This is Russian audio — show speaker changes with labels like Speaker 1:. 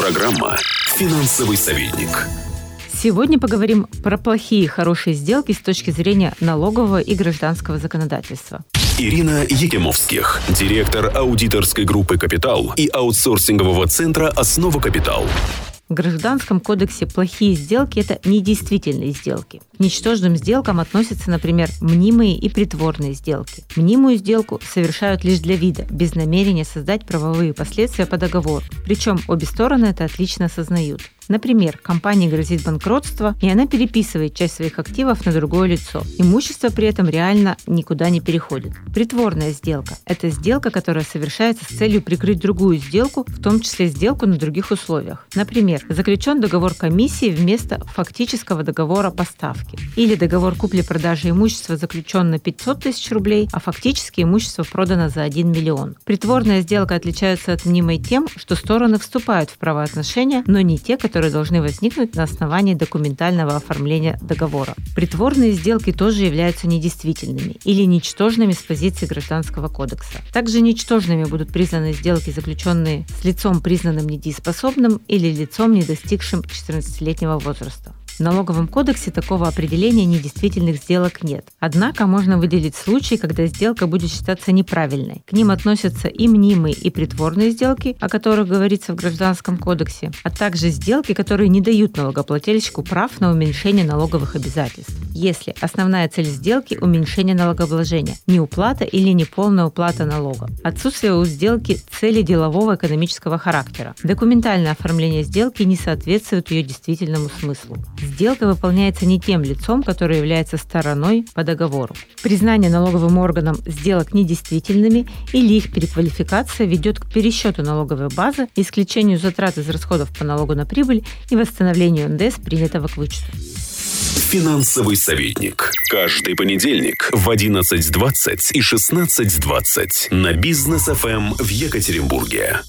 Speaker 1: Программа «Финансовый советник».
Speaker 2: Сегодня поговорим про плохие и хорошие сделки с точки зрения налогового и гражданского законодательства.
Speaker 1: Ирина Егемовских, директор аудиторской группы «Капитал» и аутсорсингового центра «Основа Капитал».
Speaker 2: В Гражданском кодексе плохие сделки – это недействительные сделки. К ничтожным сделкам относятся, например, мнимые и притворные сделки. Мнимую сделку совершают лишь для вида, без намерения создать правовые последствия по договору. Причем обе стороны это отлично осознают. Например, компании грозит банкротство, и она переписывает часть своих активов на другое лицо. Имущество при этом реально никуда не переходит. Притворная сделка – это сделка, которая совершается с целью прикрыть другую сделку, в том числе сделку на других условиях. Например, заключен договор комиссии вместо фактического договора поставки. Или договор купли-продажи имущества заключен на 500 тысяч рублей, а фактически имущество продано за 1 миллион. Притворная сделка отличается от мнимой тем, что стороны вступают в правоотношения, но не те, которые которые должны возникнуть на основании документального оформления договора. Притворные сделки тоже являются недействительными или ничтожными с позиции Гражданского кодекса. Также ничтожными будут признаны сделки, заключенные с лицом, признанным недееспособным или лицом, не достигшим 14-летнего возраста. В налоговом кодексе такого определения недействительных сделок нет. Однако можно выделить случаи, когда сделка будет считаться неправильной. К ним относятся и мнимые, и притворные сделки, о которых говорится в Гражданском кодексе, а также сделки, которые не дают налогоплательщику прав на уменьшение налоговых обязательств. Если основная цель сделки – уменьшение налогообложения, не уплата или неполная уплата налога. Отсутствие у сделки цели делового экономического характера. Документальное оформление сделки не соответствует ее действительному смыслу сделка выполняется не тем лицом, которое является стороной по договору. Признание налоговым органам сделок недействительными или их переквалификация ведет к пересчету налоговой базы, исключению затрат из расходов по налогу на прибыль и восстановлению НДС, принятого к вычету.
Speaker 1: Финансовый советник. Каждый понедельник в 11.20 и 16.20 на бизнес ФМ в Екатеринбурге.